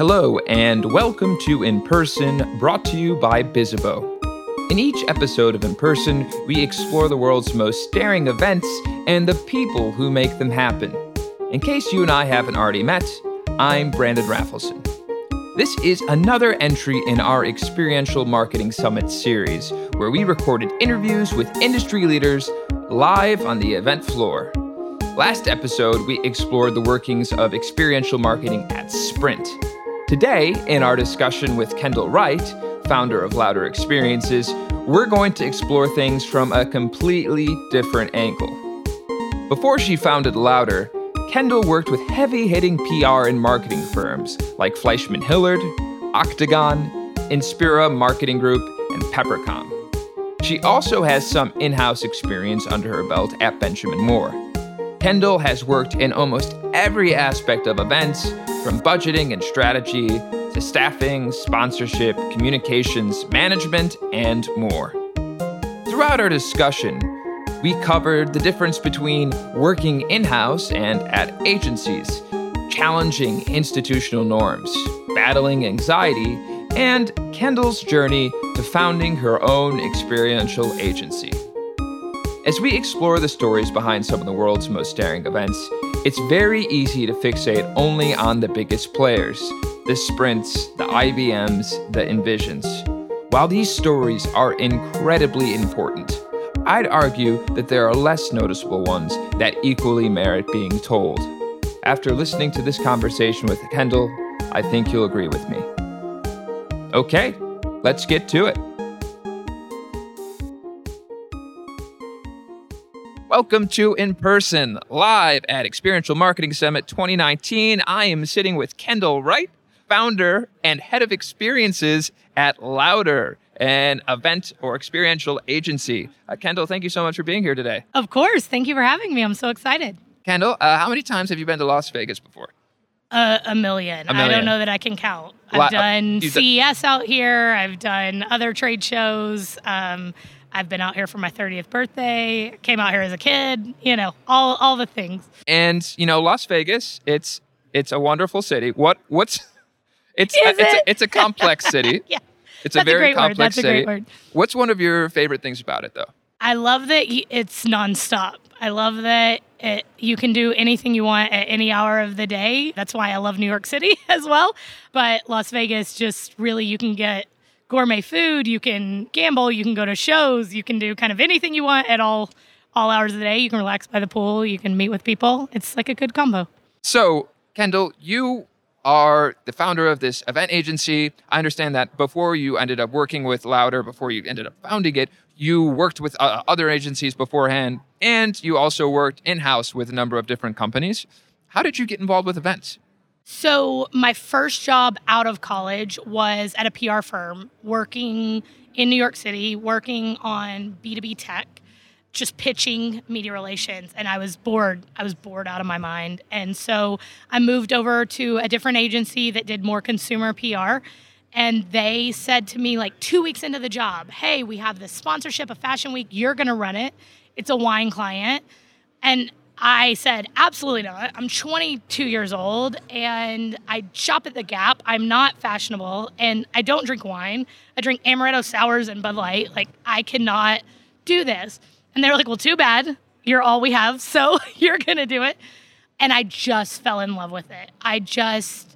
Hello, and welcome to In Person, brought to you by Bizzabo. In each episode of In Person, we explore the world's most daring events and the people who make them happen. In case you and I haven't already met, I'm Brandon Rafalson. This is another entry in our Experiential Marketing Summit series, where we recorded interviews with industry leaders live on the event floor. Last episode, we explored the workings of experiential marketing at Sprint. Today, in our discussion with Kendall Wright, founder of Louder Experiences, we're going to explore things from a completely different angle. Before she founded Louder, Kendall worked with heavy hitting PR and marketing firms like Fleishman Hillard, Octagon, Inspira Marketing Group, and Peppercom. She also has some in house experience under her belt at Benjamin Moore. Kendall has worked in almost every aspect of events, from budgeting and strategy to staffing, sponsorship, communications, management, and more. Throughout our discussion, we covered the difference between working in house and at agencies, challenging institutional norms, battling anxiety, and Kendall's journey to founding her own experiential agency. As we explore the stories behind some of the world's most daring events, it's very easy to fixate only on the biggest players the Sprints, the IBMs, the Envisions. While these stories are incredibly important, I'd argue that there are less noticeable ones that equally merit being told. After listening to this conversation with Kendall, I think you'll agree with me. Okay, let's get to it. Welcome to In Person, live at Experiential Marketing Summit 2019. I am sitting with Kendall Wright, founder and head of experiences at Louder, an event or experiential agency. Uh, Kendall, thank you so much for being here today. Of course. Thank you for having me. I'm so excited. Kendall, uh, how many times have you been to Las Vegas before? Uh, a, million. A million. I don't know that I can count. I've done you've CES out here. I've done other trade shows. Um, I've been out here for my 30th birthday. Came out here as a kid. You know, all all the things. And you know, Las Vegas, it's it's a wonderful city. What what's it's it's, it? A, it's a complex city. Yeah, It's that's a very word. complex That's a city. great word. What's one of your favorite things about it, though? I love that it's nonstop. I love that it, you can do anything you want at any hour of the day. That's why I love New York City as well. But Las Vegas, just really, you can get gourmet food, you can gamble, you can go to shows, you can do kind of anything you want at all all hours of the day. You can relax by the pool, you can meet with people. It's like a good combo. So, Kendall, you are the founder of this event agency. I understand that before you ended up working with Louder, before you ended up founding it, you worked with uh, other agencies beforehand, and you also worked in house with a number of different companies. How did you get involved with events? So, my first job out of college was at a PR firm working in New York City, working on B2B tech, just pitching media relations. And I was bored. I was bored out of my mind. And so I moved over to a different agency that did more consumer PR. And they said to me, like two weeks into the job, hey, we have this sponsorship of Fashion Week. You're going to run it. It's a wine client. And I said, absolutely not. I'm 22 years old and I shop at the Gap. I'm not fashionable and I don't drink wine. I drink amaretto sours and Bud Light. Like, I cannot do this. And they were like, well, too bad. You're all we have. So you're going to do it. And I just fell in love with it. I just,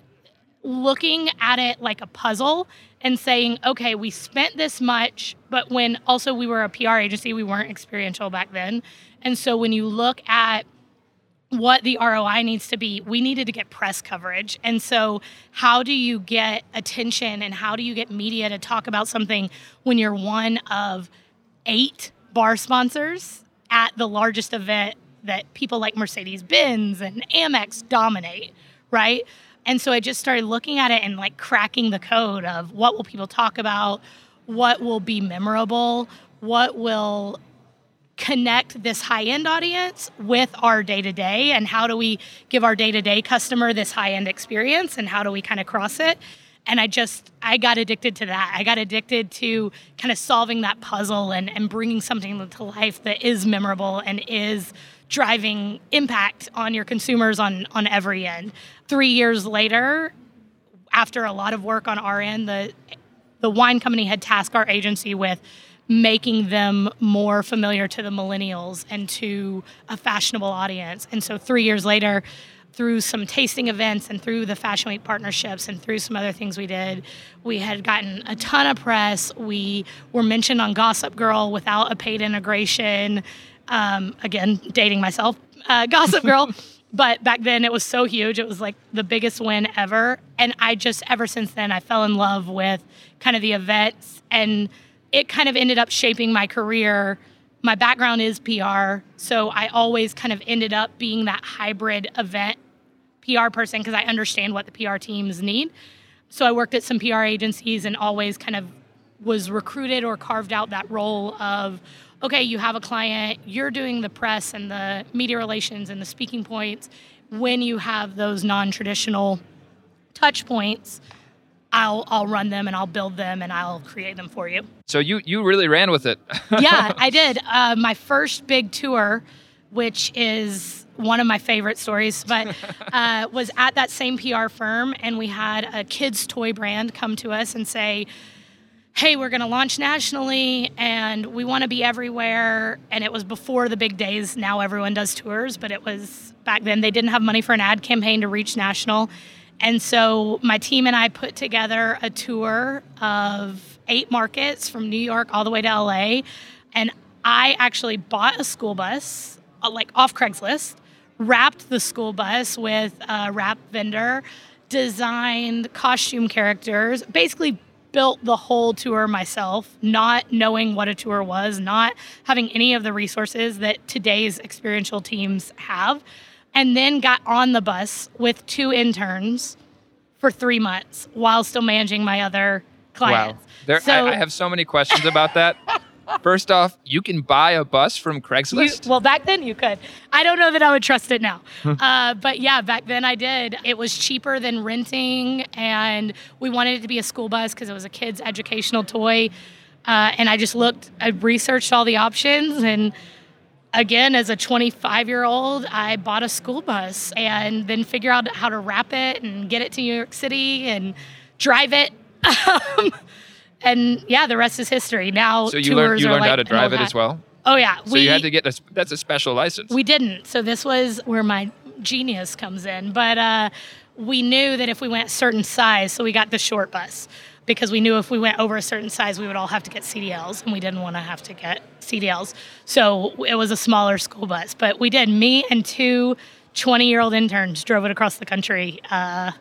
looking at it like a puzzle and saying, okay, we spent this much, but when also we were a PR agency, we weren't experiential back then. And so when you look at what the ROI needs to be, we needed to get press coverage. And so, how do you get attention and how do you get media to talk about something when you're one of eight bar sponsors at the largest event that people like Mercedes Benz and Amex dominate, right? And so I just started looking at it and like cracking the code of what will people talk about, what will be memorable, what will connect this high end audience with our day to day, and how do we give our day to day customer this high end experience, and how do we kind of cross it? And I just, I got addicted to that. I got addicted to kind of solving that puzzle and, and bringing something to life that is memorable and is driving impact on your consumers on, on every end. Three years later, after a lot of work on our end, the the wine company had tasked our agency with making them more familiar to the millennials and to a fashionable audience. And so 3 years later, through some tasting events and through the Fashion Week partnerships and through some other things we did, we had gotten a ton of press. We were mentioned on Gossip Girl without a paid integration. Um, again, dating myself, uh, Gossip Girl. but back then it was so huge. It was like the biggest win ever. And I just, ever since then, I fell in love with kind of the events and it kind of ended up shaping my career my background is PR, so I always kind of ended up being that hybrid event PR person because I understand what the PR teams need. So I worked at some PR agencies and always kind of was recruited or carved out that role of okay, you have a client, you're doing the press and the media relations and the speaking points. When you have those non traditional touch points, I'll I'll run them and I'll build them and I'll create them for you. So you you really ran with it. yeah, I did. Uh, my first big tour, which is one of my favorite stories, but uh, was at that same PR firm, and we had a kids' toy brand come to us and say, "Hey, we're going to launch nationally, and we want to be everywhere." And it was before the big days. Now everyone does tours, but it was back then. They didn't have money for an ad campaign to reach national and so my team and I put together a tour of eight markets from New York all the way to LA. And I actually bought a school bus, uh, like off Craigslist, wrapped the school bus with a wrap vendor, designed costume characters, basically built the whole tour myself, not knowing what a tour was, not having any of the resources that today's experiential teams have and then got on the bus with two interns for three months while still managing my other clients. Wow. There, so, I, I have so many questions about that. First off, you can buy a bus from Craigslist. You, well, back then you could. I don't know that I would trust it now. Hmm. uh, but yeah, back then I did. It was cheaper than renting, and we wanted it to be a school bus because it was a kid's educational toy. Uh, and I just looked, I researched all the options, and again, as a 25 year old, I bought a school bus and then figure out how to wrap it and get it to New York City and drive it. Um, and yeah, the rest is history. Now, so you learned you learned like how to drive it as well. Oh yeah, so we, you had to get a that's a special license. We didn't. So this was where my genius comes in. But uh, we knew that if we went certain size, so we got the short bus because we knew if we went over a certain size, we would all have to get CDLs, and we didn't want to have to get CDLs. So it was a smaller school bus. But we did. Me and two 20 year old interns drove it across the country. Uh,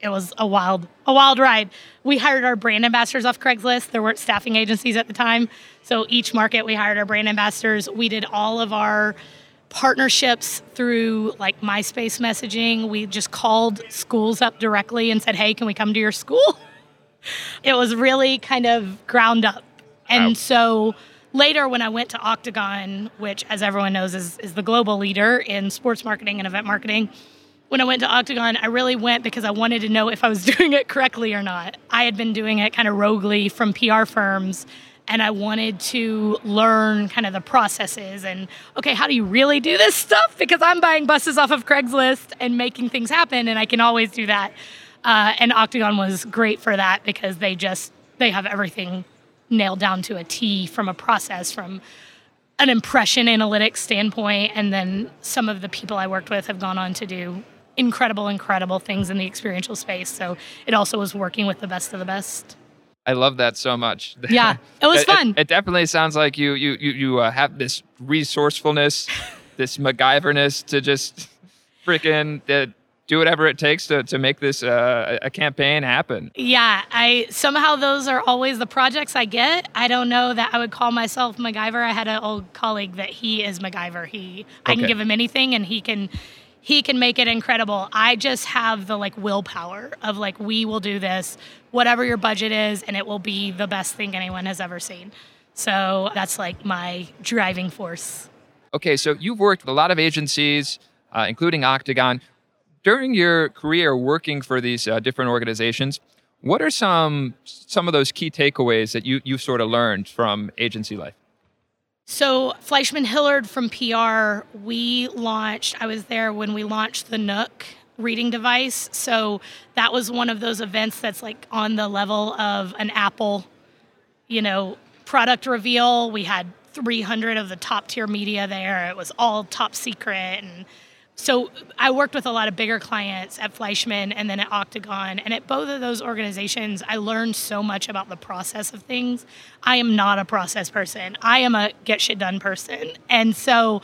it was a wild, a wild ride. We hired our brand ambassadors off Craigslist. There weren't staffing agencies at the time, so each market we hired our brand ambassadors. We did all of our partnerships through like MySpace messaging. We just called schools up directly and said, "Hey, can we come to your school?" it was really kind of ground up. And wow. so later, when I went to Octagon, which, as everyone knows, is, is the global leader in sports marketing and event marketing, when I went to Octagon, I really went because I wanted to know if I was doing it correctly or not. I had been doing it kind of roguely from PR firms, and I wanted to learn kind of the processes and, okay, how do you really do this stuff? Because I'm buying buses off of Craigslist and making things happen, and I can always do that. Uh, and Octagon was great for that because they just they have everything nailed down to a T from a process from an impression analytics standpoint and then some of the people I worked with have gone on to do incredible incredible things in the experiential space so it also was working with the best of the best I love that so much. Yeah, it was fun. It, it, definitely sounds like you you you, you uh, have this resourcefulness, this MacGyverness to just freaking uh, do whatever it takes to, to make this uh, a campaign happen. Yeah, I somehow those are always the projects I get. I don't know that I would call myself MacGyver. I had an old colleague that he is MacGyver. He okay. I can give him anything and he can he can make it incredible. I just have the like willpower of like we will do this whatever your budget is and it will be the best thing anyone has ever seen. So that's like my driving force. Okay, so you've worked with a lot of agencies, uh, including Octagon during your career working for these uh, different organizations, what are some some of those key takeaways that you you sort of learned from agency life? So Fleishman Hillard from PR, we launched. I was there when we launched the Nook reading device. So that was one of those events that's like on the level of an Apple, you know, product reveal. We had 300 of the top tier media there. It was all top secret and so I worked with a lot of bigger clients at Fleishman and then at Octagon. And at both of those organizations, I learned so much about the process of things. I am not a process person. I am a get shit done person. And so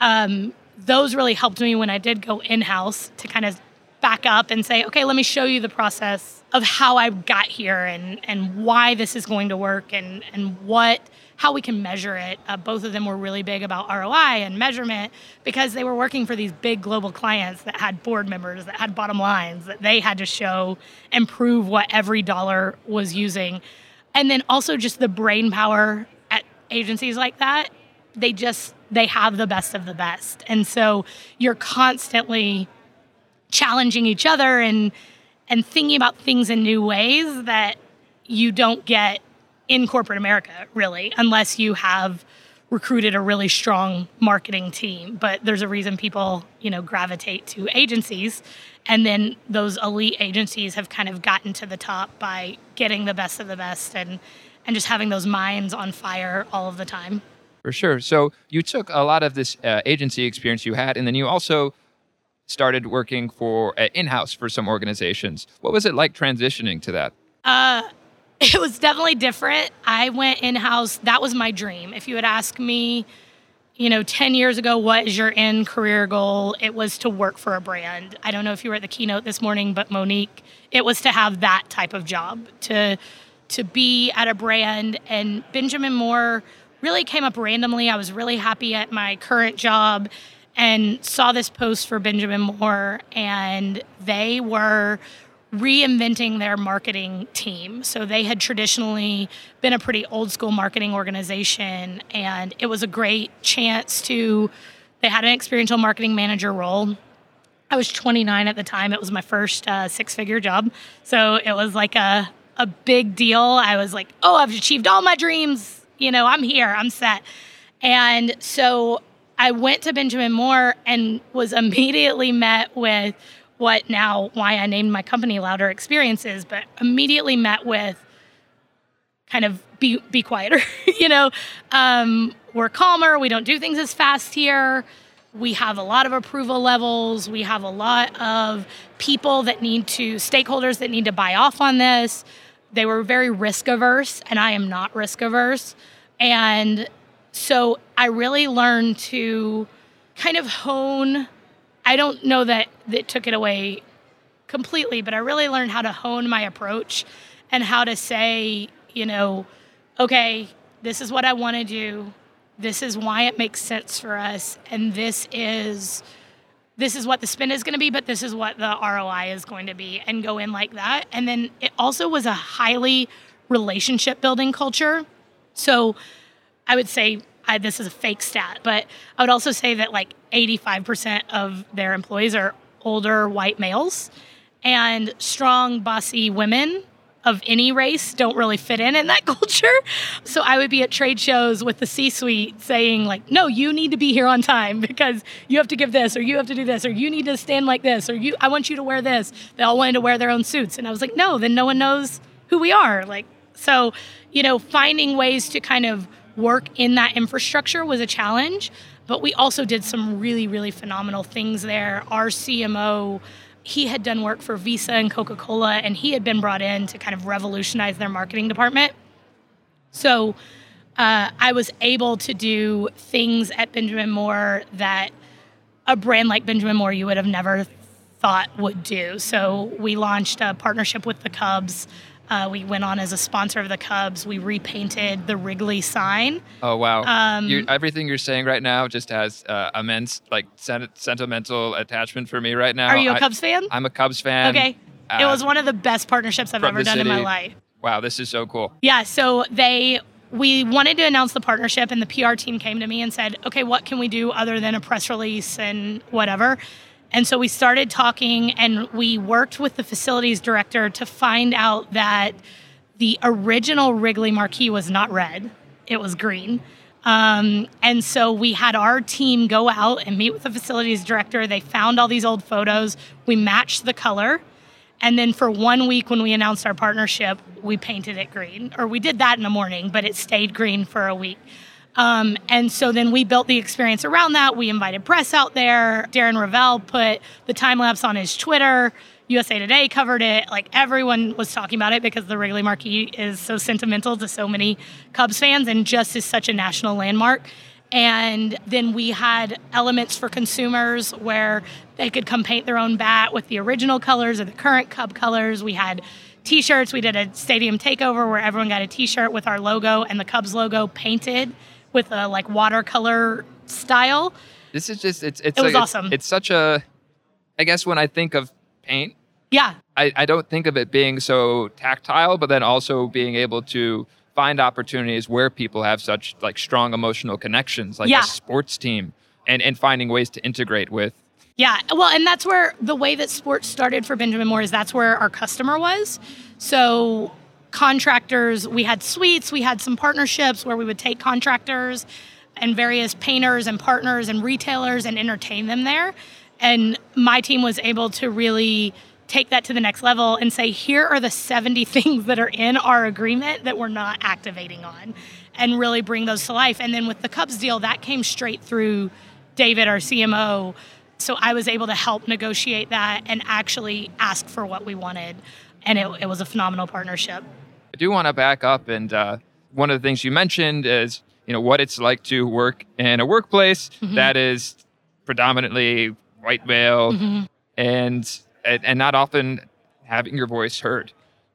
um, those really helped me when I did go in house to kind of back up and say, okay, let me show you the process of how I got here and, and why this is going to work and, and what how we can measure it. Uh, both of them were really big about ROI and measurement because they were working for these big global clients that had board members, that had bottom lines, that they had to show and prove what every dollar was using. And then also just the brain power at agencies like that. They just they have the best of the best. And so you're constantly challenging each other and and thinking about things in new ways that you don't get in corporate America, really, unless you have recruited a really strong marketing team. But there's a reason people, you know, gravitate to agencies. And then those elite agencies have kind of gotten to the top by getting the best of the best and and just having those minds on fire all of the time. For sure. So you took a lot of this uh, agency experience you had, and then you also started working for uh, in-house for some organizations. What was it like transitioning to that? Uh, it was definitely different. I went in house. That was my dream. If you had asked me, you know, 10 years ago, what is your end career goal? It was to work for a brand. I don't know if you were at the keynote this morning, but Monique, it was to have that type of job, to to be at a brand. And Benjamin Moore really came up randomly. I was really happy at my current job and saw this post for Benjamin Moore, and they were reinventing their marketing team. So they had traditionally been a pretty old school marketing organization, and it was a great chance to. They had an experiential marketing manager role. I was 29 at the time. It was my first uh, six figure job. So it was like a, a big deal. I was like, oh, I've achieved all my dreams. You know, I'm here, I'm set. And so I went to Benjamin Moore and was immediately met with what now why I named my company Louder Experiences, but immediately met with kind of be be quieter. you know, um, we're calmer. We don't do things as fast here. We have a lot of approval levels. We have a lot of people that need to stakeholders that need to buy off on this. They were very risk averse, and I am not risk averse. And so I really learned to kind of hone I don't know that that took it away completely, but I really learned how to hone my approach and how to say, you know, okay, this is what I want to do. This is why it makes sense for us and this is this is what the spin is going to be, but this is what the ROI is going to be and go in like that. And then it also was a highly relationship building culture. So I would say I, this is a fake stat, but I would also say that like 85% of their employees are older white males, and strong, bossy women of any race don't really fit in in that culture. So I would be at trade shows with the C-suite saying like, "No, you need to be here on time because you have to give this or you have to do this or you need to stand like this or you I want you to wear this." They all wanted to wear their own suits and I was like, "No, then no one knows who we are." Like so, you know, finding ways to kind of work in that infrastructure was a challenge, but we also did some really, really phenomenal things there. Our CMO, he had done work for Visa and Coca Cola, and he had been brought in to kind of revolutionize their marketing department. So uh, I was able to do things at Benjamin Moore that a brand like Benjamin Moore you would have never thought would do. So we launched a partnership with the Cubs uh, we went on as a sponsor of the Cubs. We repainted the Wrigley sign. Oh wow! Um, you, everything you're saying right now just has uh, immense like sent- sentimental attachment for me right now. Are you a I, Cubs fan? I'm a Cubs fan. Okay. Uh, it was one of the best partnerships I've ever done city. in my life. Wow, this is so cool. Yeah. So they we wanted to announce the partnership, and the PR team came to me and said, "Okay, what can we do other than a press release and whatever?" And so we started talking and we worked with the facilities director to find out that the original Wrigley marquee was not red, it was green. Um, and so we had our team go out and meet with the facilities director. They found all these old photos. We matched the color. And then for one week, when we announced our partnership, we painted it green. Or we did that in the morning, but it stayed green for a week. Um, and so then we built the experience around that. We invited press out there. Darren Rovell put the time lapse on his Twitter. USA Today covered it. Like everyone was talking about it because the Wrigley Marquee is so sentimental to so many Cubs fans and just is such a national landmark. And then we had elements for consumers where they could come paint their own bat with the original colors or the current Cub colors. We had t-shirts. We did a stadium takeover where everyone got a t-shirt with our logo and the Cubs logo painted with a like watercolor style. This is just it's it's It was like- awesome. It's, it's such a I guess when I think of paint, Yeah, I, I don't think of it being so tactile, but then also being able to find opportunities where people have such like strong emotional connections, like Yeah. a sports team, and and finding ways to integrate with. Yeah, well, and that's where the way that sports started for Benjamin Moore is that's where our customer was. So, contractors, we had suites, we had some partnerships where we would take contractors and various painters and partners and retailers and entertain them there. And my team was able to really take that to the next level and say, here are the 70 things that are in our agreement that we're not activating on, and really bring those to life. And then with the Cubs deal, that came straight through David, our CMO. So I was able to help negotiate that and actually ask for what we wanted. And it, it was a phenomenal partnership. Do want to back up, and uh, one of the things you mentioned is you know what it's like to work in a workplace that is predominantly white male and and and not often having your voice heard.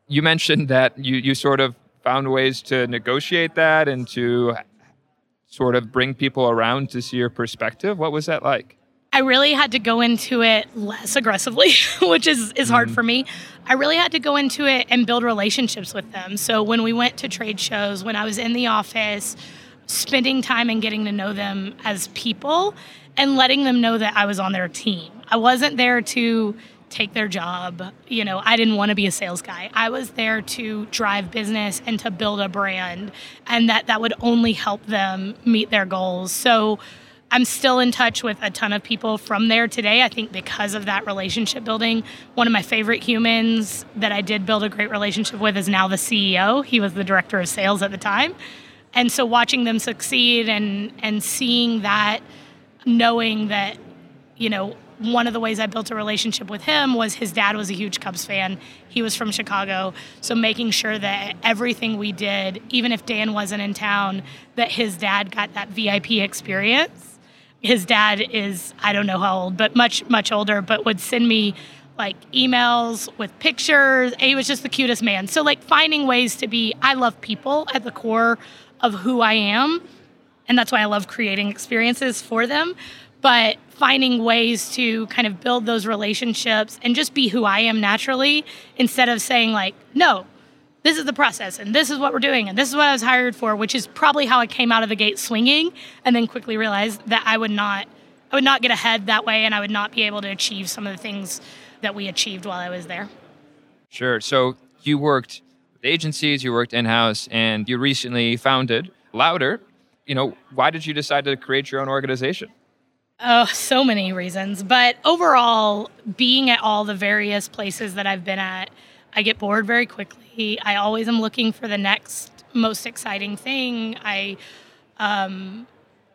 You mentioned that you you sort of found ways to negotiate that and to sort of bring people around to see your perspective. What was that like? I really had to go into it less aggressively, which is, is hard for mm-hmm. me. I really had to go into it and build relationships with them. So when we went to trade shows, when I was in the office, spending time and getting to know them as people and letting them know that I was on their team. I wasn't there to take their job. You know, I didn't want to be a sales guy. I was there to drive business and to build a brand and that that would only help them meet their goals. So I'm still in touch with a ton of people from there today. I think because of that relationship building, one of my favorite humans that I did build a great relationship with is now the CEO. He was the director of sales at the time. And so watching them succeed and and seeing that knowing that you know one of the ways I built a relationship with him was his dad was a huge Cubs fan. He was from Chicago. So making sure that everything we did, even if Dan wasn't in town, that his dad got that VIP experience. His dad is, I don't know how old, but much, much older, but would send me like emails with pictures. He was just the cutest man. So, like, finding ways to be, I love people at the core of who I am. And that's why I love creating experiences for them. But finding ways to kind of build those relationships and just be who I am naturally instead of saying, like, no, this is the process and this is what we're doing and this is what I was hired for, which is probably how I came out of the gate swinging and then quickly realized that I would not I would not get ahead that way and I would not be able to achieve some of the things that we achieved while I was there. Sure. So you worked with agencies, you worked in house, and you recently founded Louder. You know, why did you decide to create your own organization? Oh, so many reasons. But overall, being at all the various places that I've been at, I get bored very quickly. I always am looking for the next most exciting thing. I um,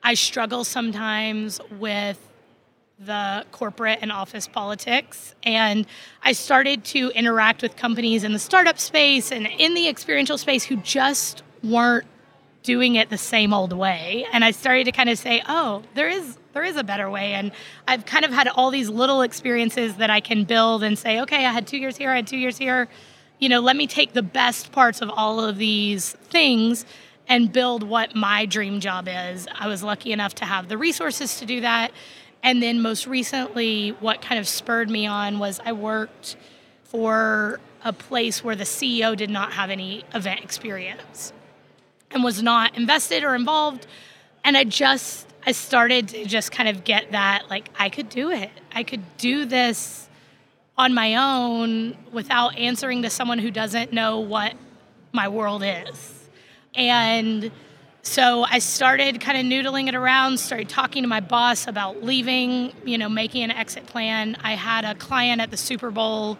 I struggle sometimes with the corporate and office politics. And I started to interact with companies in the startup space and in the experiential space who just weren't doing it the same old way and i started to kind of say oh there is there is a better way. And i've kind of had all these little experiences that i can build and say okay i had two years here i had two years here. You know let me take the best parts of all of these things and build what my dream job is. I was lucky enough to have the resources to do that. And then most recently what kind of spurred me on was i worked for a place where the ceo did not have any event experience and was not invested or involved. And i just i started to just kind of get that like i could do it i could do this on my own without answering to someone who doesn't know what my world is and so I started kind of noodling it around, started talking to my boss about leaving, you know, making an exit plan. I had a client at the Super Bowl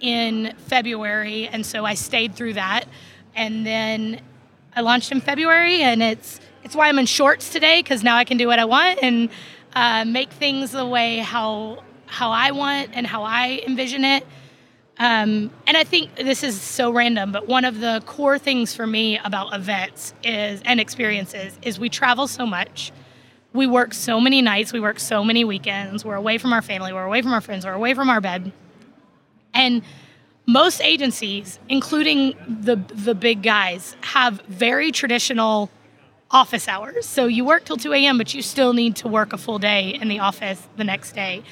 in February, and so I stayed through that. And then I launched in February, and it's it's why I'm in shorts today because now I can do what I want and uh, make things the way how how I want and how I envision it. Um, and I think this is so random, but one of the core things for me about events is and experiences is we travel so much. We work so many nights, we work so many weekends, we're away from our family, we're away from our friends, we're away from our bed. And most agencies, including the the big guys, have very traditional office hours. So you work till 2 a.m., but you still need to work a full day in the office the next day.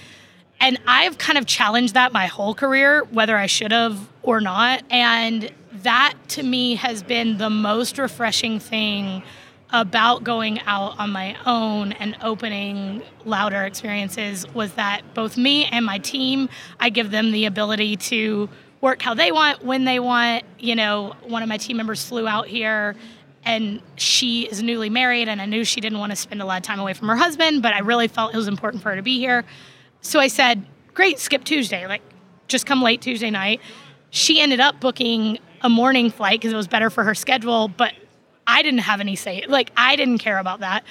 And I've kind of challenged that my whole career, whether I should have or not. And that to me has been the most refreshing thing about going out on my own and opening louder experiences was that both me and my team, I give them the ability to work how they want, when they want. You know, one of my team members flew out here and she is newly married and I knew she didn't want to spend a lot of time away from her husband, but I really felt it was important for her to be here. So I said, "Great, skip Tuesday. Like just come late Tuesday night." She ended up booking a morning flight because it was better for her schedule, but I didn't have any say. Like I didn't care about that.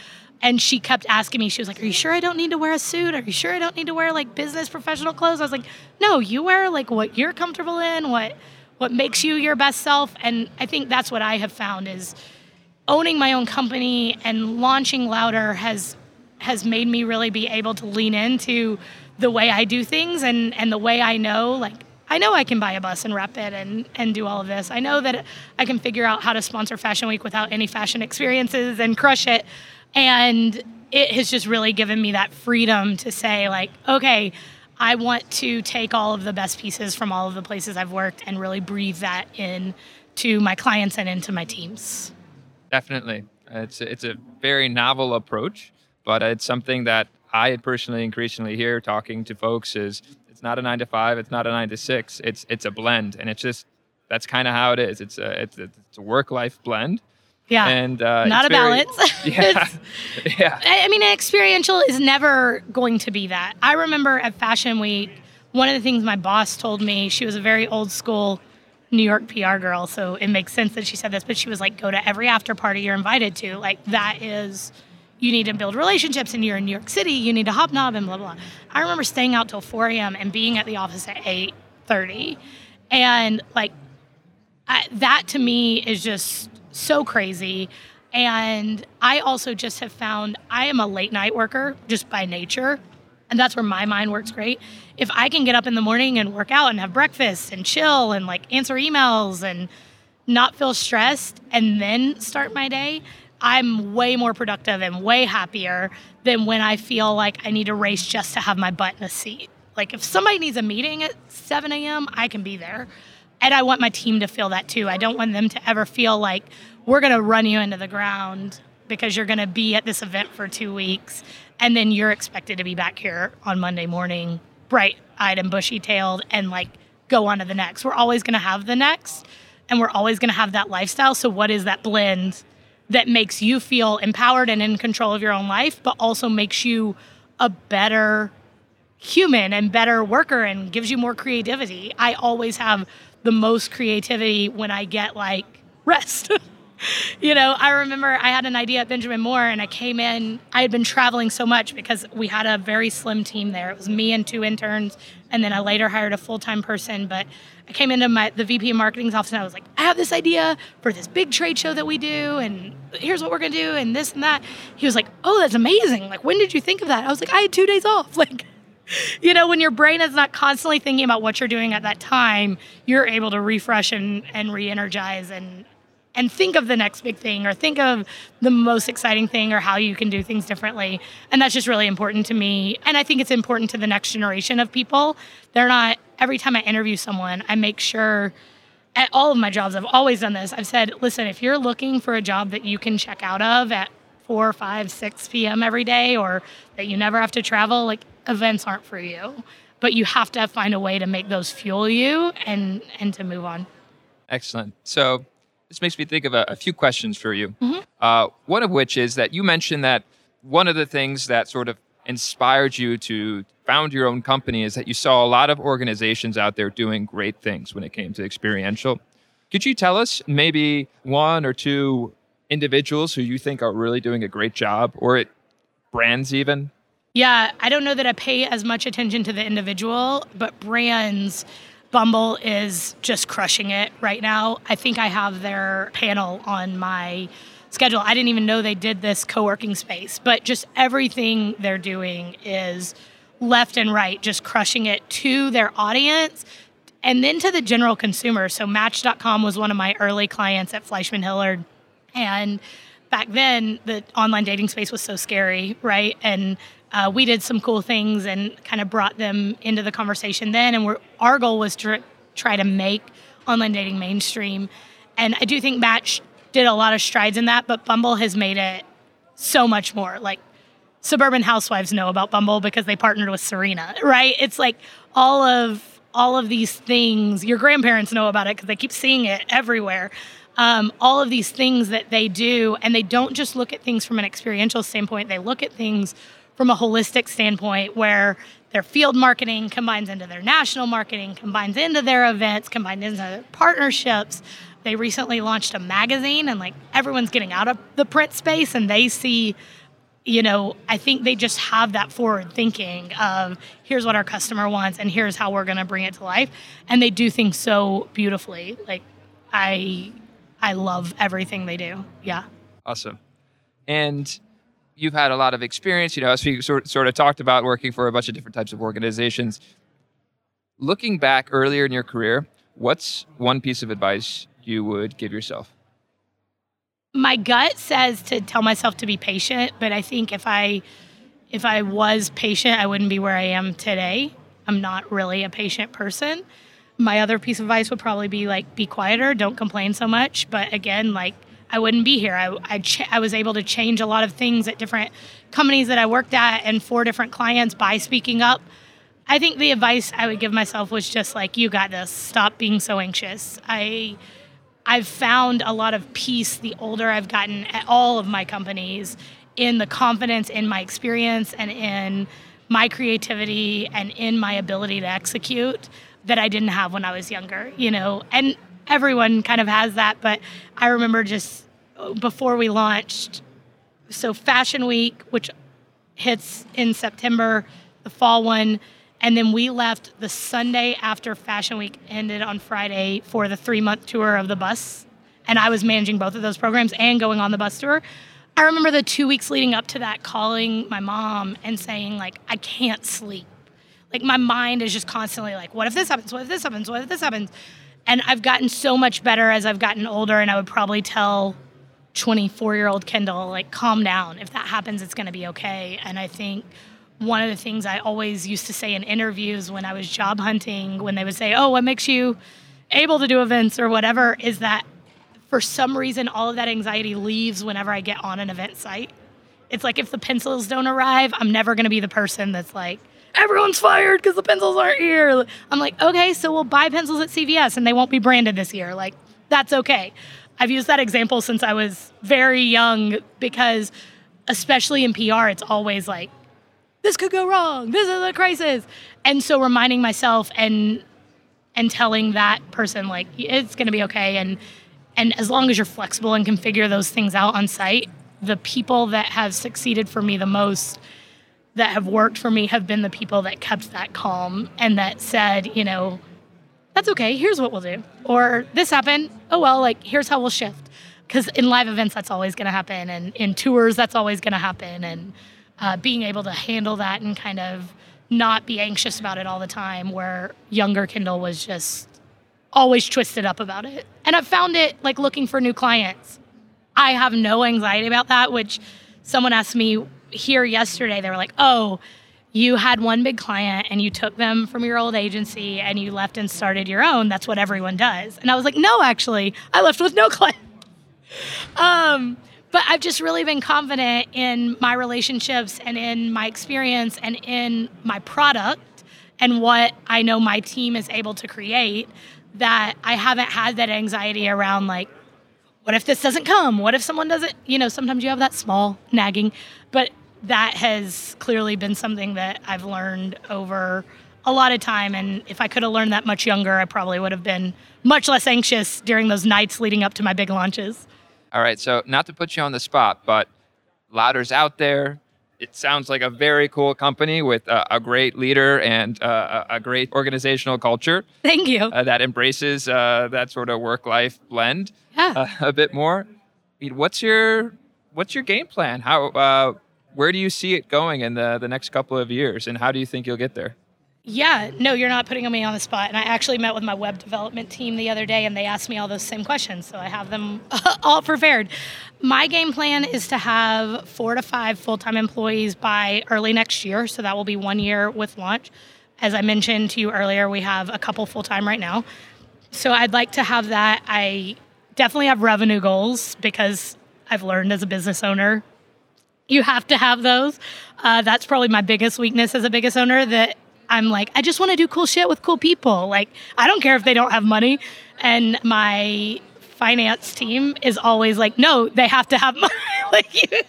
And she kept asking me, she was like, Are you sure I don't need to wear a suit? Are you sure I don't need to wear like business professional clothes? I was like, No, you wear like what you're comfortable in, what what makes you your best self. And I think that's what I have found is owning my own company and launching louder has has made me really be able to lean into the way I do things and and the way I know like I know I can buy a bus and rep it and and do all of this. I know that I can figure out how to sponsor Fashion Week without any fashion experiences and crush it. And it has just really given me that freedom to say like, okay, I want to take all of the best pieces from all of the places I've worked and really breathe that in to my clients and into my teams. Definitely. It's a, it's a very novel approach, but it's something that I personally increasingly hear talking to folks is it's not a 9 to 5, it's not a 9 to 6. It's it's a blend and it's just that's kind of how it is. It's a it's a, it's a work life blend. Yeah. And uh, not a very, balance. Yeah. yeah. I mean, experiential is never going to be that. I remember at Fashion Week, one of the things my boss told me, she was a very old school New York PR girl, so it makes sense that she said this, but she was like, go to every after party you're invited to. Like, that is, you need to build relationships, and you're in New York City, you need to hobnob and blah, blah, blah. I remember staying out till 4 a.m. and being at the office at 8.30. And, like, I, that to me is just so crazy. And I also just have found I am a late night worker just by nature. And that's where my mind works great. If I can get up in the morning and work out and have breakfast and chill and like answer emails and not feel stressed and then start my day, I'm way more productive and way happier than when I feel like I need to race just to have my butt in a seat. Like if somebody needs a meeting at 7 a.m., I can be there. And I want my team to feel that too. I don't want them to ever feel like we're going to run you into the ground because you're going to be at this event for two weeks and then you're expected to be back here on Monday morning, bright eyed and bushy tailed, and like go on to the next. We're always going to have the next and we're always going to have that lifestyle. So, what is that blend that makes you feel empowered and in control of your own life, but also makes you a better human and better worker and gives you more creativity? I always have the most creativity when I get like rest. you know, I remember I had an idea at Benjamin Moore and I came in, I had been traveling so much because we had a very slim team there. It was me and two interns, and then I later hired a full time person. But I came into my the VP of marketing's office and I was like, I have this idea for this big trade show that we do, and here's what we're gonna do, and this and that. He was like, Oh, that's amazing. Like, when did you think of that? I was like, I had two days off. Like, you know, when your brain is not constantly thinking about what you're doing at that time, you're able to refresh and, and re-energize and and think of the next big thing or think of the most exciting thing or how you can do things differently. And that's just really important to me. And I think it's important to the next generation of people. They're not every time I interview someone, I make sure at all of my jobs, I've always done this. I've said, listen, if you're looking for a job that you can check out of at four, five, six p.m. every day, or that you never have to travel, like events aren't for you. But you have to find a way to make those fuel you and and to move on. Excellent. So this makes me think of a, a few questions for you. Mm-hmm. Uh, one of which is that you mentioned that one of the things that sort of inspired you to found your own company is that you saw a lot of organizations out there doing great things when it came to experiential. Could you tell us maybe one or two individuals who you think are really doing a great job or it, brands even? Yeah, I don't know that I pay as much attention to the individual, but brands, Bumble is just crushing it right now. I think I have their panel on my schedule. I didn't even know they did this co working space, but just everything they're doing is left and right, just crushing it to their audience and then to the general consumer. So, Match.com was one of my early clients at Fleishman Hillard. And back then, the online dating space was so scary, right? And uh, we did some cool things and kind of brought them into the conversation then. And our goal was to try to make online dating mainstream. And I do think Match did a lot of strides in that, but Bumble has made it so much more. Like suburban housewives know about Bumble because they partnered with Serena, right? It's like all of all of these things. Your grandparents know about it because they keep seeing it everywhere. Um, all of these things that they do, and they don't just look at things from an experiential standpoint. They look at things from a holistic standpoint where their field marketing combines into their national marketing, combines into their events, combines into their partnerships. They recently launched a magazine and like everyone's getting out of the print space and they see you know, I think they just have that forward thinking of here's what our customer wants and here's how we're going to bring it to life and they do things so beautifully. Like I I love everything they do. Yeah. Awesome. And you've had a lot of experience, you know, as we sort, sort of talked about working for a bunch of different types of organizations. Looking back earlier in your career, what's one piece of advice you would give yourself? My gut says to tell myself to be patient, but I think if I if I was patient, I wouldn't be where I am today. I'm not really a patient person. My other piece of advice would probably be like be quieter, don't complain so much, but again, like I wouldn't be here. I, I, ch- I, was able to change a lot of things at different companies that I worked at and for different clients by speaking up. I think the advice I would give myself was just like, you got this. Stop being so anxious. I, I've found a lot of peace the older I've gotten at all of my companies in the confidence in my experience and in my creativity and in my ability to execute that I didn't have when I was younger, you know. And everyone kind of has that, but I remember just uh, before we launched, so Fashion Week, which hits in September, the fall one, and then we left the Sunday after Fashion Week ended on Friday for the three month tour of the bus. And I was managing both of those programs and going on the bus tour. I remember the two weeks leading up to that calling my mom and saying, like, I can't sleep. Like, my mind is just constantly like, what if this happens? What if this happens? What if this happens? And I've gotten so much better as I've gotten older, and I would probably tell 24 year old Kendall, like, calm down. If that happens, it's going to be okay. And I think one of the things I always used to say in interviews when I was job hunting, when they would say, Oh, what makes you able to do events or whatever, is that for some reason, all of that anxiety leaves whenever I get on an event site. It's like if the pencils don't arrive, I'm never going to be the person that's like, everyone's fired because the pencils aren't here. I'm like, okay, so we'll buy pencils at CVS and they won't be branded this year. Like, that's okay. I've used that example since I was very young because, especially in PR, it's always like, this could go wrong. This is a crisis. And so reminding myself and and telling that person like it's going to be okay and and as long as you're flexible and can figure those things out on site, the people that have succeeded for me the most that have worked for me have been the people that kept that calm and that said, you know, that's okay. Here's what we'll do. Or this happened. Oh, well, like, here's how we'll shift. Because in live events, that's always going to happen. And in tours, that's always going to happen. And uh, being able to handle that and kind of not be anxious about it all the time, where younger Kendall was just always twisted up about it. And I've found it like looking for new clients. I have no anxiety about that, which someone asked me here yesterday, they were like, oh, you had one big client and you took them from your old agency and you left and started your own. That's what everyone does. And I was like, no, actually, I left with no client. Um, but I've just really been confident in my relationships and in my experience and in my product and what I know my team is able to create that I haven't had that anxiety around like what if this doesn't come? What if someone doesn't, you know, sometimes you have that small nagging, but that has clearly been something that I've learned over a lot of time. And if I could have learned that much younger, I probably would have been much less anxious during those nights leading up to my big launches. All right. So, not to put you on the spot, but Louder's out there. It sounds like a very cool company with uh, a great leader and uh, a great organizational culture. Thank you. Uh, that embraces uh, that sort of work-life blend Yeah. uh, a bit more. What's your what's your game plan? How uh, where do you see it going in the the next couple of years, and how do you think you'll get there? Yeah, no, you're not putting me on the spot. And I actually met with my web development team the other day and they asked me all those same questions. So I have them all prepared. My game plan is to have four to five full time employees by early next year. So that will be one year with launch. As I mentioned to you earlier, we have a couple full time right now. So I'd like to have that. I definitely have revenue goals because I've learned as a business owner you have to have those. Uh, that's probably my biggest weakness as a biggest owner that I'm like, I just want to do cool shit with cool people. Like, I don't care if they don't have money. And my finance team is always like, no, they have to have money. like, you,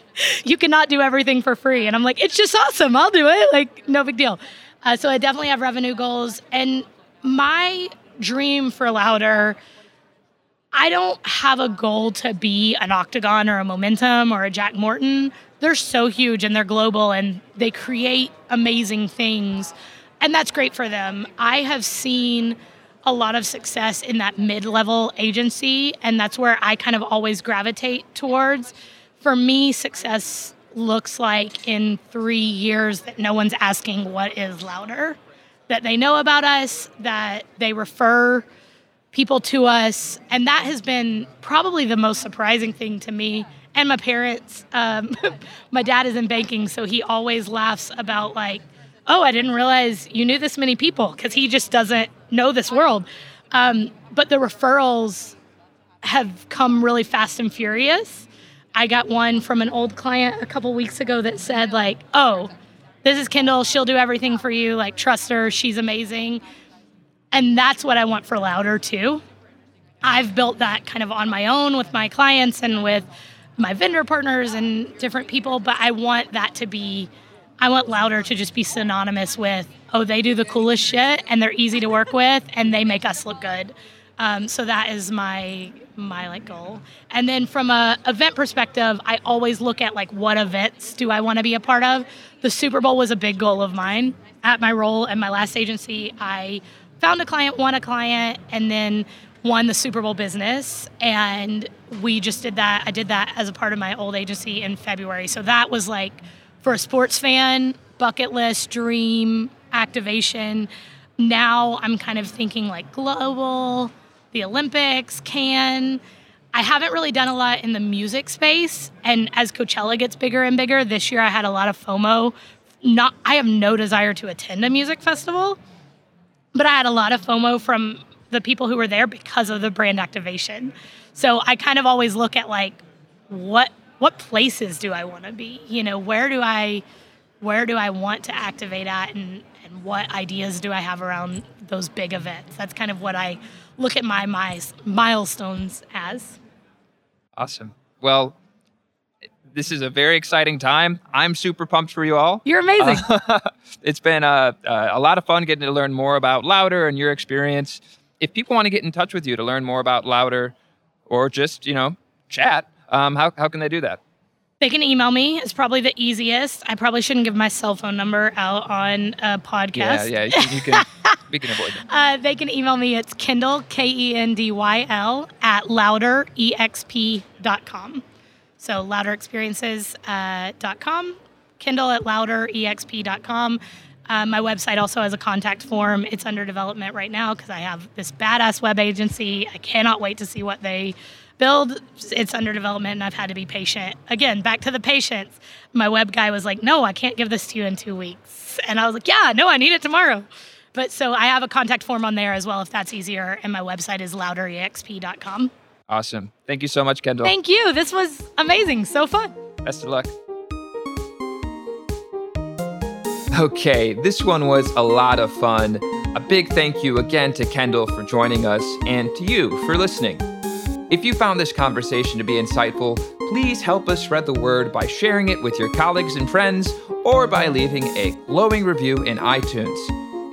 you cannot do everything for free. And I'm like, it's just awesome. I'll do it. Like, no big deal. Uh, so I definitely have revenue goals. And my dream for Louder I don't have a goal to be an Octagon or a Momentum or a Jack Morton. They're so huge and they're global and they create amazing things. And that's great for them. I have seen a lot of success in that mid level agency, and that's where I kind of always gravitate towards. For me, success looks like in three years that no one's asking what is louder, that they know about us, that they refer people to us. And that has been probably the most surprising thing to me and my parents. Um, my dad is in banking, so he always laughs about, like, oh, I didn't realize you knew this many people because he just doesn't know this world. Um, but the referrals have come really fast and furious. I got one from an old client a couple weeks ago that said, like, oh, this is Kendyl. She'll do everything for you. Like, trust her. She's amazing. And that's what I want for Louder too. I've built that kind of on my own with my clients and with my vendor partners and different people, but I want that to be I want Louder to just be synonymous with, oh, they do the coolest shit and they're easy to work with and they make us look good. Um, so that is my my like goal. And then from a event perspective, I always look at like what events do I want to be a part of. The Super Bowl was a big goal of mine. At my role at my last agency, I found a client, won a client, and then won the Super Bowl business. And we just did that. I did that as a part of my old agency in February. So that was like for a sports fan, bucket list, dream, activation. Now I'm kind of thinking like global, the Olympics, can. I haven't really done a lot in the music space. And as Coachella gets bigger and bigger, this year I had a lot of FOMO. Not I have no desire to attend a music festival, but I had a lot of FOMO from the people who were there because of the brand activation. So I kind of always look at like what what places do I want to be? You know, where do I where do I want to activate at and and what ideas do I have around those big events? That's kind of what I look at my, my milestones as. Awesome. Well, this is a very exciting time. I'm super pumped for you all. You're amazing. Uh, it's been uh, uh, a lot of fun getting to learn more about Louder and your experience. If people want to get in touch with you to learn more about Louder or just, you know, chat, um, how, how can they do that? They can email me. It's probably the easiest. I probably shouldn't give my cell phone number out on a podcast. Yeah, yeah, you you can we can avoid it. Uh, they can email me. It's Kendyl, K E N D Y L, at louderexp.com. So louderexperiences.com, uh, Kendyl at louderexp.com. Uh, my website also has a contact form. It's under development right now because I have this badass web agency. I cannot wait to see what they build. It's under development and I've had to be patient. Again, back to the patience. My web guy was like, no, I can't give this to you in two weeks. And I was like, yeah, no, I need it tomorrow. But so I have a contact form on there as well if that's easier. And my website is louderexp.com. Awesome. Thank you so much, Kendyl. Thank you. This was amazing. So fun. Best of luck. Okay, this one was a lot of fun. A big thank you again to Kendyl for joining us and to you for listening. If you found this conversation to be insightful, please help us spread the word by sharing it with your colleagues and friends or by leaving a glowing review in iTunes.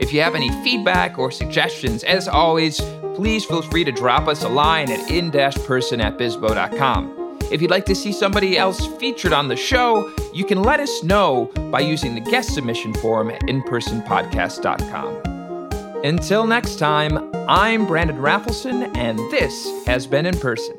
If you have any feedback or suggestions, as always, please feel free to drop us a line at in-person at bizzabo.com. If you'd like to see somebody else featured on the show, you can let us know by using the guest submission form at inpersonpodcast.com. Until next time, I'm Brandon Rafalson, and this has been In Person.